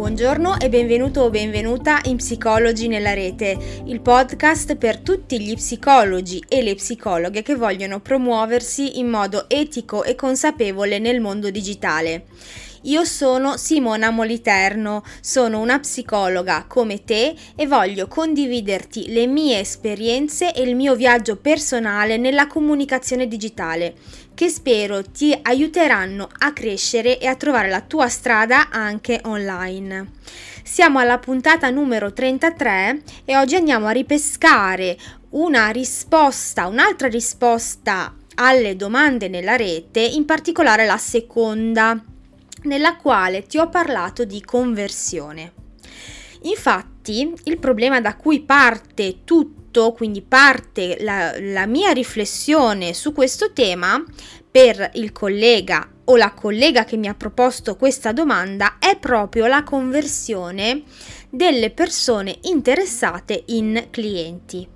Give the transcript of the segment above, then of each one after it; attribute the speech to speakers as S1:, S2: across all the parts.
S1: Buongiorno e benvenuto o benvenuta in Psicologi nella rete, il podcast per tutti gli psicologi e le psicologhe che vogliono promuoversi in modo etico e consapevole nel mondo digitale. Io sono Simona Moliterno, sono una psicologa come te e voglio condividerti le mie esperienze e il mio viaggio personale nella comunicazione digitale, che spero ti aiuteranno a crescere e a trovare la tua strada anche online. Siamo alla puntata numero 33 e oggi andiamo a ripescare una risposta, un'altra risposta alle domande nella rete, in particolare la seconda nella quale ti ho parlato di conversione. Infatti, il problema da cui parte tutto, quindi parte la, la mia riflessione su questo tema per il collega o la collega che mi ha proposto questa domanda è proprio la conversione delle persone interessate in clienti.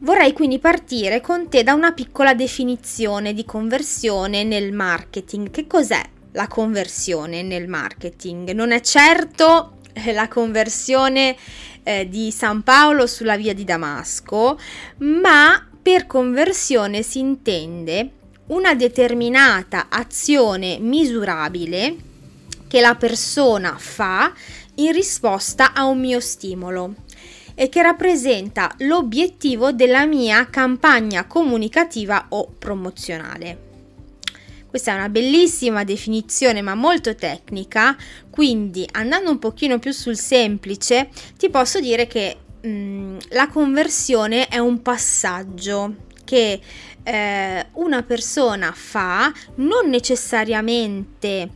S1: Vorrei quindi partire con te da una piccola definizione di conversione nel marketing. Che cos'è la conversione nel marketing. Non è certo eh, la conversione eh, di San Paolo sulla via di Damasco, ma per conversione si intende una determinata azione misurabile che la persona fa in risposta a un mio stimolo e che rappresenta l'obiettivo della mia campagna comunicativa o promozionale. Questa è una bellissima definizione ma molto tecnica, quindi andando un pochino più sul semplice ti posso dire che mh, mm, la conversione è un passaggio che eh, una persona fa non necessariamente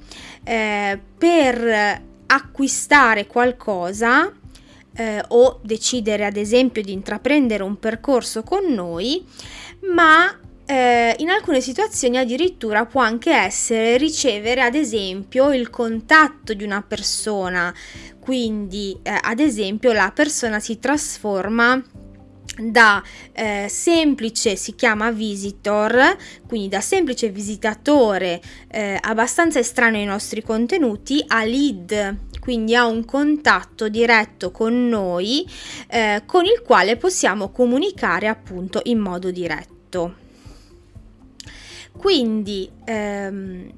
S1: eh, per acquistare qualcosa eh, o decidere ad esempio di intraprendere un percorso con noi, ma eh, in alcune situazioni addirittura può anche essere ricevere ad esempio il contatto di una persona, quindi eh, ad esempio la persona si trasforma da eh, semplice si chiama visitor, quindi da semplice visitatore eh, abbastanza estraneo ai nostri contenuti a lead, quindi a un contatto diretto con noi eh, con il quale possiamo comunicare appunto in modo diretto. Quindi ehm,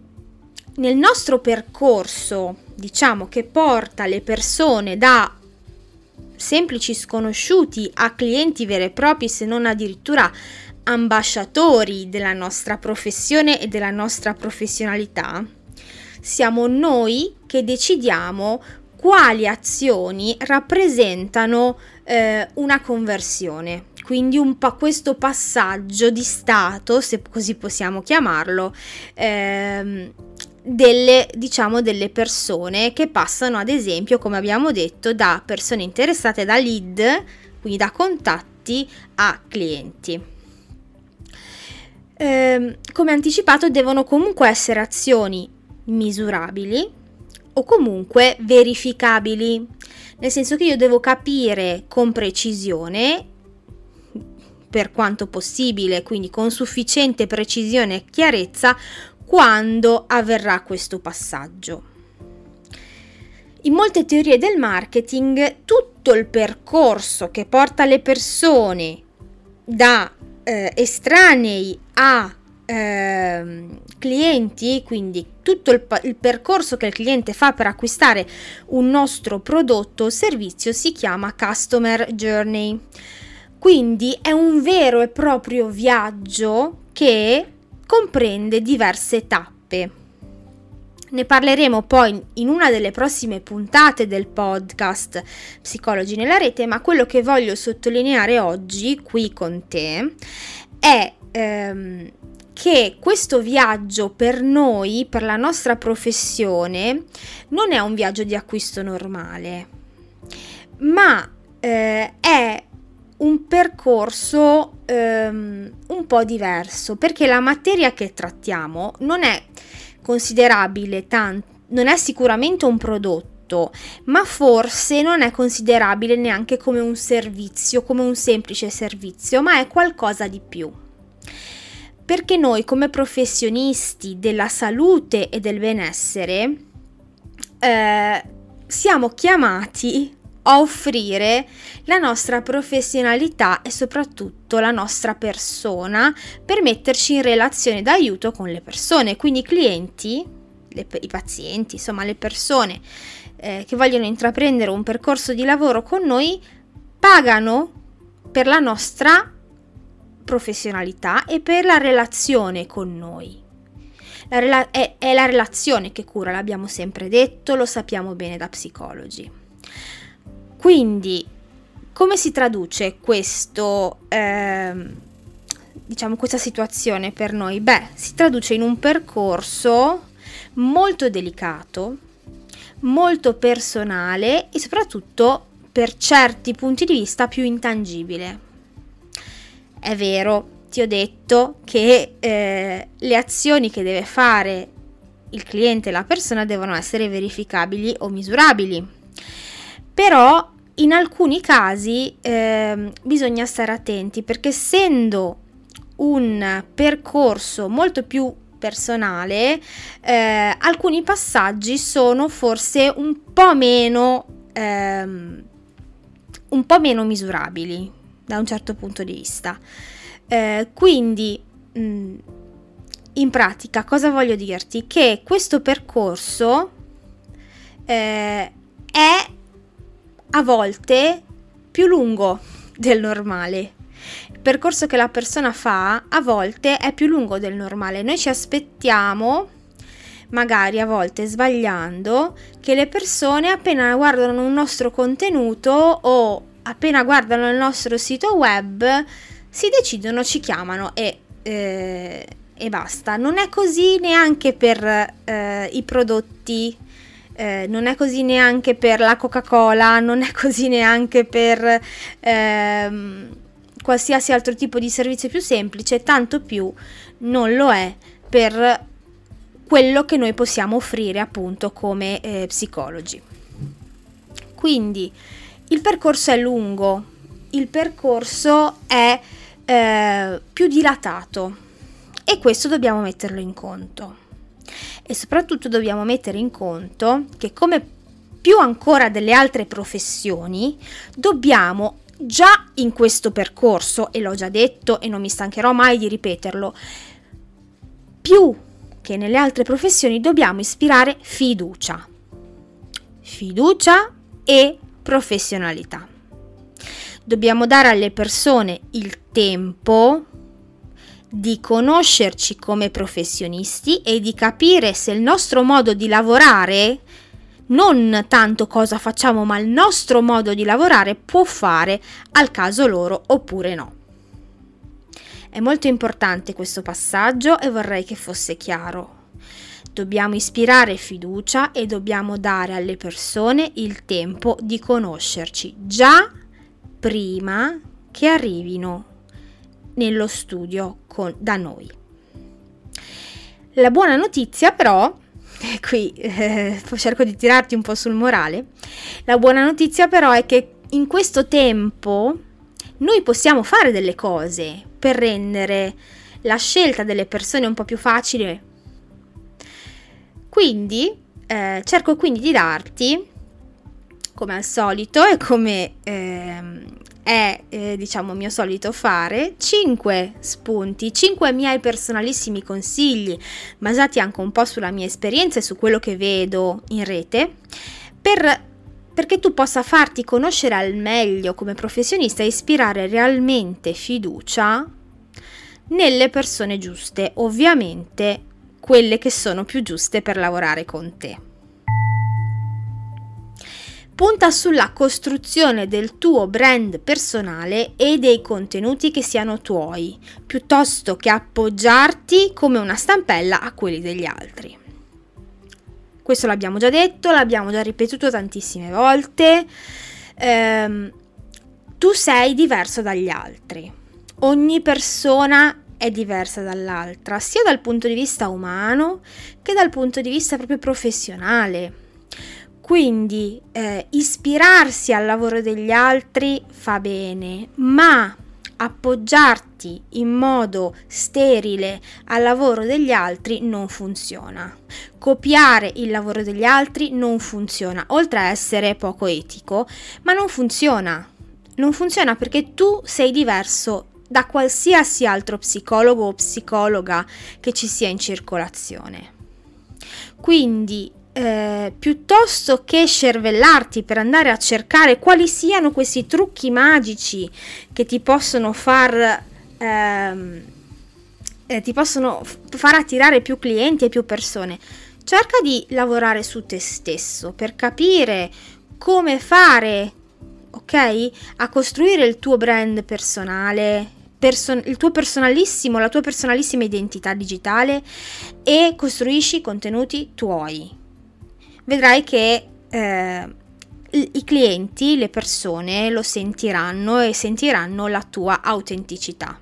S1: nel nostro percorso, diciamo che porta le persone da semplici sconosciuti a clienti veri e propri, se non addirittura ambasciatori della nostra professione e della nostra professionalità, siamo noi che decidiamo quali azioni rappresentano eh, una conversione quindi pa- questo passaggio di stato, se così possiamo chiamarlo, ehm, delle, diciamo, delle persone che passano ad esempio, come abbiamo detto, da persone interessate da lead, quindi da contatti a clienti. Ehm, come anticipato devono comunque essere azioni misurabili o comunque verificabili, nel senso che io devo capire con precisione per quanto possibile, quindi con sufficiente precisione e chiarezza, quando avverrà questo passaggio. In molte teorie del marketing tutto il percorso che porta le persone da eh, estranei a eh, clienti, quindi tutto il, il, percorso che il cliente fa per acquistare un nostro prodotto o servizio si chiama Customer Journey. Quindi è un vero e proprio viaggio che comprende diverse tappe. Ne parleremo poi in una delle prossime puntate del podcast Psicologi nella rete, ma quello che voglio sottolineare oggi qui con te è ehm, che questo viaggio per noi, per la nostra professione, non è un viaggio di acquisto normale, ma eh, è un percorso um, un po' diverso perché la materia che trattiamo non è considerabile tanto, non è sicuramente un prodotto, ma forse non è considerabile neanche come un servizio, come un semplice servizio, ma è qualcosa di più. Perché noi come professionisti della salute e del benessere eh, siamo chiamati offrire la nostra professionalità e soprattutto la nostra persona per metterci in relazione d'aiuto con le persone, quindi i clienti, le, i pazienti, insomma le persone eh, che vogliono intraprendere un percorso di lavoro con noi pagano per la nostra professionalità e per la relazione con noi. La rela- è, è la relazione che cura, l'abbiamo sempre detto, lo sappiamo bene da psicologi. Quindi, come si traduce questo, eh, diciamo, questa situazione per noi? Beh, si traduce in un percorso molto delicato, molto personale e soprattutto per certi punti di vista più intangibile. È vero, ti ho detto che eh, le azioni che deve fare il cliente, la persona, devono essere verificabili o misurabili. Però in alcuni casi eh, bisogna stare attenti perché essendo un percorso molto più personale, eh, alcuni passaggi sono forse un po' meno ehm, un po' meno misurabili da un certo punto di vista. Eh, quindi mh, mm, in pratica cosa voglio dirti? Che questo percorso eh, è a volte più lungo del normale. Il percorso che la persona fa a volte è più lungo del normale. Noi ci aspettiamo, magari a volte sbagliando, che le persone appena guardano un nostro contenuto o appena guardano il nostro sito web si decidono, ci chiamano e, eh, e basta. Non è così neanche per eh, i prodotti eh, non è così neanche per la Coca-Cola, non è così neanche per ehm, qualsiasi altro tipo di servizio più semplice, tanto più non lo è per quello che noi possiamo offrire appunto come eh, psicologi. Quindi il percorso è lungo, il percorso è eh, più dilatato e questo dobbiamo metterlo in conto e soprattutto dobbiamo mettere in conto che come più ancora delle altre professioni dobbiamo già in questo percorso, e l'ho già detto e non mi stancherò mai di ripeterlo, più che nelle altre professioni dobbiamo ispirare fiducia. Fiducia e professionalità. Dobbiamo dare alle persone il tempo di conoscerci come professionisti e di capire se il nostro modo di lavorare, non tanto cosa facciamo, ma il nostro modo di lavorare può fare al caso loro oppure no. È molto importante questo passaggio e vorrei che fosse chiaro. Dobbiamo ispirare fiducia e dobbiamo dare alle persone il tempo di conoscerci già prima che arrivino nello studio con, da noi. La buona notizia però, e qui eh, cerco di tirarti un po' sul morale, la buona notizia però è che in questo tempo noi possiamo fare delle cose per rendere la scelta delle persone un po' più facile. Quindi eh, cerco quindi di darti, come al solito e come eh, è eh, diciamo mio solito fare 5 spunti, 5 miei personalissimi consigli basati anche un po' sulla mia esperienza e su quello che vedo in rete per, perché tu possa farti conoscere al meglio come professionista e ispirare realmente fiducia nelle persone giuste, ovviamente quelle che sono più giuste per lavorare con te. Punta sulla costruzione del tuo brand personale e dei contenuti che siano tuoi, piuttosto che appoggiarti come una stampella a quelli degli altri. Questo l'abbiamo già detto, l'abbiamo già ripetuto tantissime volte. Ehm, tu sei diverso dagli altri. Ogni persona è diversa dall'altra, sia dal punto di vista umano che dal punto di vista proprio professionale quindi eh, ispirarsi al lavoro degli altri fa bene, ma appoggiarti in modo sterile al lavoro degli altri non funziona. Copiare il lavoro degli altri non funziona, oltre a essere poco etico, ma non funziona. Non funziona perché tu sei diverso da qualsiasi altro psicologo o psicologa che ci sia in circolazione. Quindi eh, piuttosto che scervellarti per andare a cercare quali siano questi trucchi magici che ti possono far ehm, eh, ti possono far attirare più clienti e più persone. Cerca di lavorare su te stesso per capire come fare ok a costruire il tuo brand personale person- il tuo personalissimo la tua personalissima identità digitale e costruisci contenuti tuoi vedrai che eh, i clienti, le persone lo sentiranno e sentiranno la tua autenticità.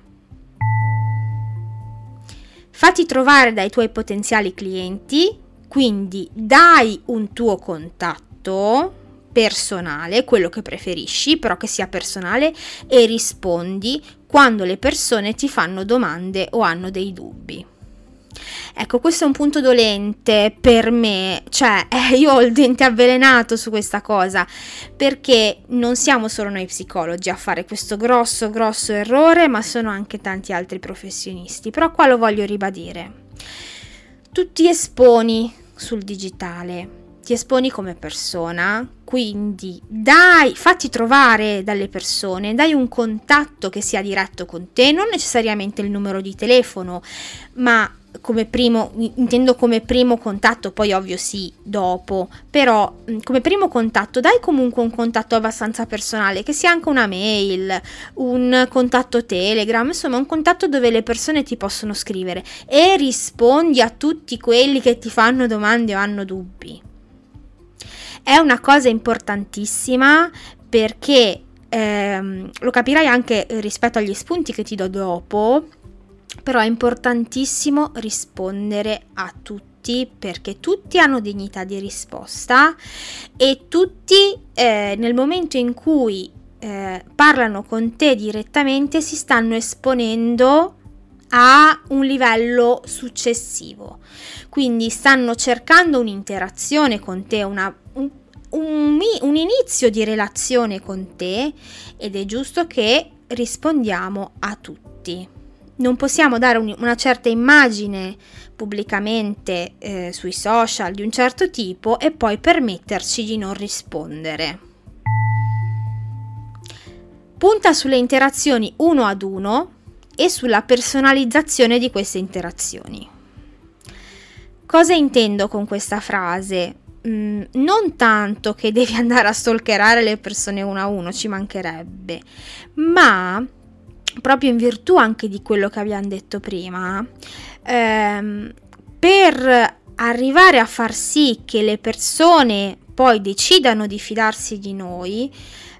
S1: Fatti trovare dai tuoi potenziali clienti, quindi dai un tuo contatto personale, quello che preferisci, però che sia personale e rispondi quando le persone ti fanno domande o hanno dei dubbi. Ecco, questo è un punto dolente per me, cioè eh, io ho il dente avvelenato su questa cosa, perché non siamo solo noi psicologi a fare questo grosso, grosso errore, ma sono anche tanti altri professionisti, però qua lo voglio ribadire. Tu ti esponi sul digitale, ti esponi come persona, quindi dai, fatti trovare dalle persone, dai un contatto che sia diretto con te, non necessariamente il numero di telefono, ma come primo, intendo come primo contatto, poi ovvio sì, dopo, però mm, come primo contatto dai comunque un contatto abbastanza personale, che sia anche una mail, un contatto Telegram, insomma un contatto dove le persone ti possono scrivere e rispondi a tutti quelli che ti fanno domande o hanno dubbi. È una cosa importantissima perché ehm, lo capirai anche rispetto agli spunti che ti do dopo però è importantissimo rispondere a tutti perché tutti hanno dignità di risposta e tutti eh, nel momento in cui eh, parlano con te direttamente si stanno esponendo a un livello successivo. Quindi stanno cercando un'interazione con te, una, un, un, un, inizio di relazione con te ed è giusto che rispondiamo a tutti non possiamo dare un, una certa immagine pubblicamente eh, sui social di un certo tipo e poi permetterci di non rispondere. Punta sulle interazioni uno ad uno e sulla personalizzazione di queste interazioni. Cosa intendo con questa frase? Mm, non tanto che devi andare a stalkerare le persone uno a uno, ci mancherebbe, ma proprio in virtù anche di quello che abbiamo detto prima, ehm, per arrivare a far sì che le persone poi decidano di fidarsi di noi,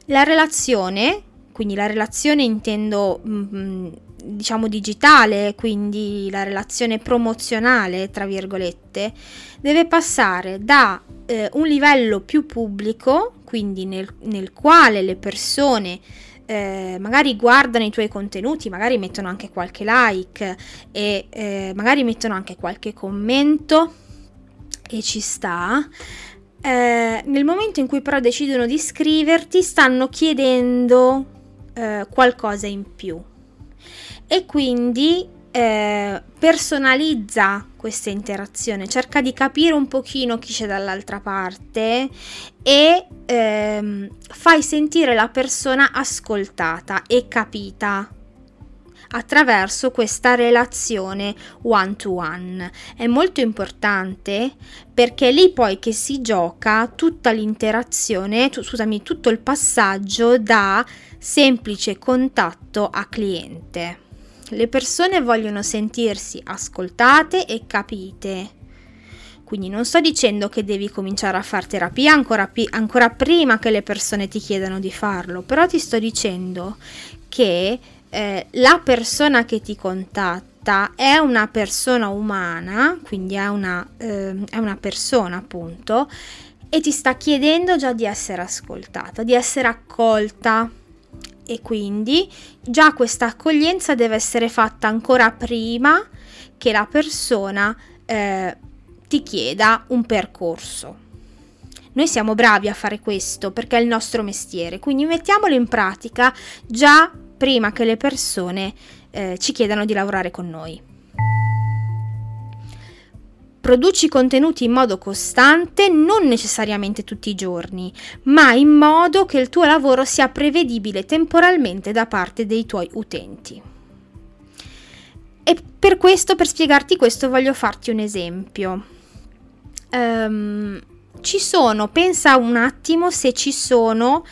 S1: la relazione, quindi la relazione intendo mh, mm, diciamo digitale, quindi la relazione promozionale, tra virgolette, deve passare da eh, un livello più pubblico, quindi nel, nel quale le persone eh, magari guardano i tuoi contenuti, magari mettono anche qualche like e eh, magari mettono anche qualche commento e ci sta. Eh, nel momento in cui però decidono di scriverti stanno chiedendo eh, qualcosa in più e quindi eh, personalizza questa interazione, cerca di capire un pochino chi c'è dall'altra parte e ehm, fai sentire la persona ascoltata e capita attraverso questa relazione one to one. È molto importante perché è lì poi che si gioca tutta l'interazione, tu, scusami, tutto il passaggio da semplice contatto a cliente. Le persone vogliono sentirsi ascoltate e capite. Quindi non sto dicendo che devi cominciare a fare terapia ancora, pi- ancora prima che le persone ti chiedano di farlo, però ti sto dicendo che eh, la persona che ti contatta è una persona umana, quindi è una, eh, è una persona appunto, e ti sta chiedendo già di essere ascoltata, di essere accolta e quindi già questa accoglienza deve essere fatta ancora prima che la persona eh, ti chieda un percorso. Noi siamo bravi a fare questo perché è il nostro mestiere, quindi mettiamolo in pratica già prima che le persone eh, ci chiedano di lavorare con noi. Produci contenuti in modo costante, non necessariamente tutti i giorni, ma in modo che il tuo lavoro sia prevedibile temporalmente da parte dei tuoi utenti. E per questo, per spiegarti questo, voglio farti un esempio. Um, ci sono, pensa un attimo se ci sono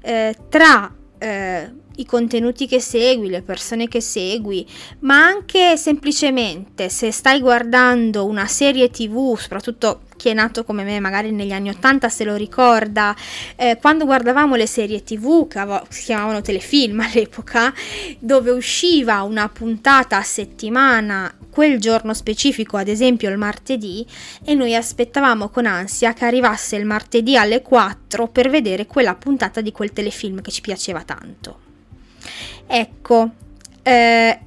S1: eh, tra eh, i contenuti che segui, le persone che segui, ma anche semplicemente se stai guardando una serie tv, soprattutto chi è nato come me magari negli anni 80 se lo ricorda, eh, quando guardavamo le serie tv che si chiamavano telefilm all'epoca, dove usciva una puntata a settimana quel giorno specifico, ad esempio il martedì, e noi aspettavamo con ansia che arrivasse il martedì alle 4 per vedere quella puntata di quel telefilm che ci piaceva tanto. Ecco, eh,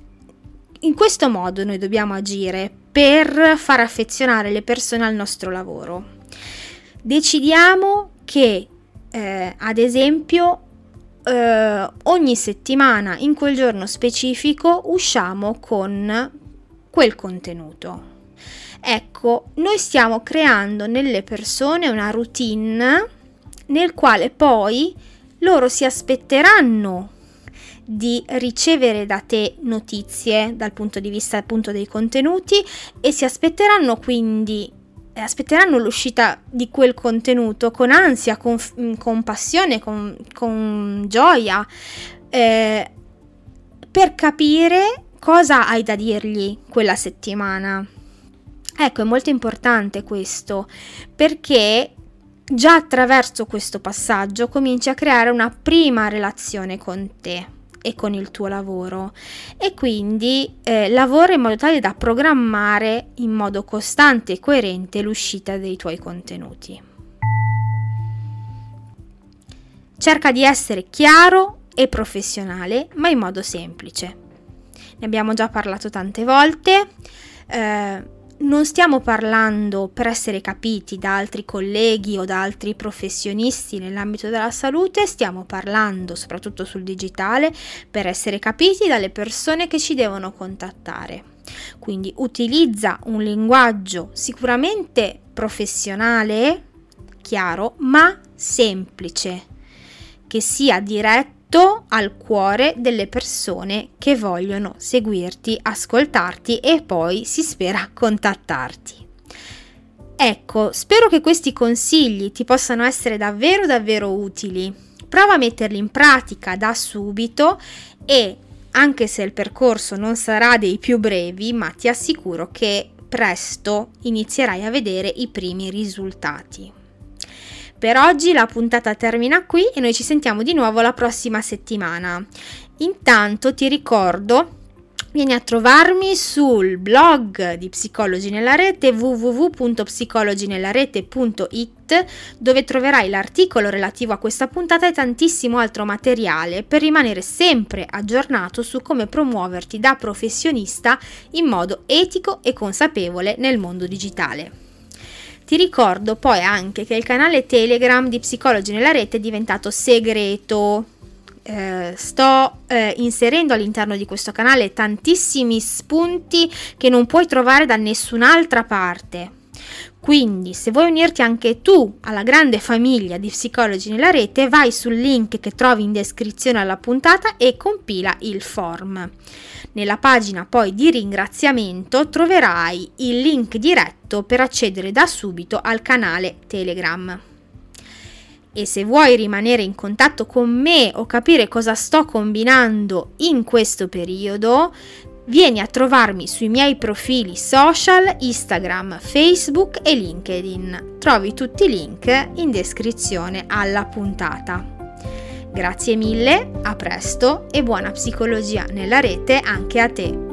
S1: in questo modo noi dobbiamo agire per far affezionare le persone al nostro lavoro. Decidiamo che, eh, ad esempio, eh, ogni settimana in quel giorno specifico usciamo con quel contenuto. Ecco, noi stiamo creando nelle persone una routine nel quale poi loro si aspetteranno di ricevere da te notizie dal punto di vista appunto dei contenuti e si aspetteranno quindi eh, aspetteranno l'uscita di quel contenuto con ansia, con, mm, con passione, con, con gioia, eh, per capire cosa hai da dirgli quella settimana. Ecco, è molto importante questo perché già attraverso questo passaggio cominci a creare una prima relazione con te e con il tuo lavoro e quindi eh, lavora in modo tale da programmare in modo costante e coerente l'uscita dei tuoi contenuti. Cerca di essere chiaro e professionale, ma in modo semplice. Ne abbiamo già parlato tante volte. Eh, non stiamo parlando per essere capiti da altri colleghi o da altri professionisti nell'ambito della salute, stiamo parlando soprattutto sul digitale per essere capiti dalle persone che ci devono contattare. Quindi utilizza un linguaggio sicuramente professionale, chiaro, ma semplice, che sia diretto diretto al cuore delle persone che vogliono seguirti, ascoltarti e poi si spera contattarti. Ecco, spero che questi consigli ti possano essere davvero davvero utili. Prova a metterli in pratica da subito e anche se il percorso non sarà dei più brevi, ma ti assicuro che presto inizierai a vedere i primi risultati. Per oggi la puntata termina qui e noi ci sentiamo di nuovo la prossima settimana. Intanto ti ricordo Vieni a trovarmi sul blog di Psicologi nella rete www.psicologinellaRete.it dove troverai l'articolo relativo a questa puntata e tantissimo altro materiale per rimanere sempre aggiornato su come promuoverti da professionista in modo etico e consapevole nel mondo digitale. Ti ricordo poi anche che il canale Telegram di Psicologi nella rete è diventato segreto. Eh, sto eh, inserendo all'interno di questo canale tantissimi spunti che non puoi trovare da nessun'altra parte. Quindi, se vuoi unirti anche tu alla grande famiglia di psicologi nella rete, vai sul link che trovi in descrizione alla puntata e compila il form. Nella pagina poi di ringraziamento troverai il link diretto per accedere da subito al canale Telegram. E se vuoi rimanere in contatto con me o capire cosa sto combinando in questo periodo, vieni a trovarmi sui miei profili social Instagram, Facebook e LinkedIn. Trovi tutti i link in descrizione alla puntata. Grazie mille, a presto e buona psicologia nella rete anche a te.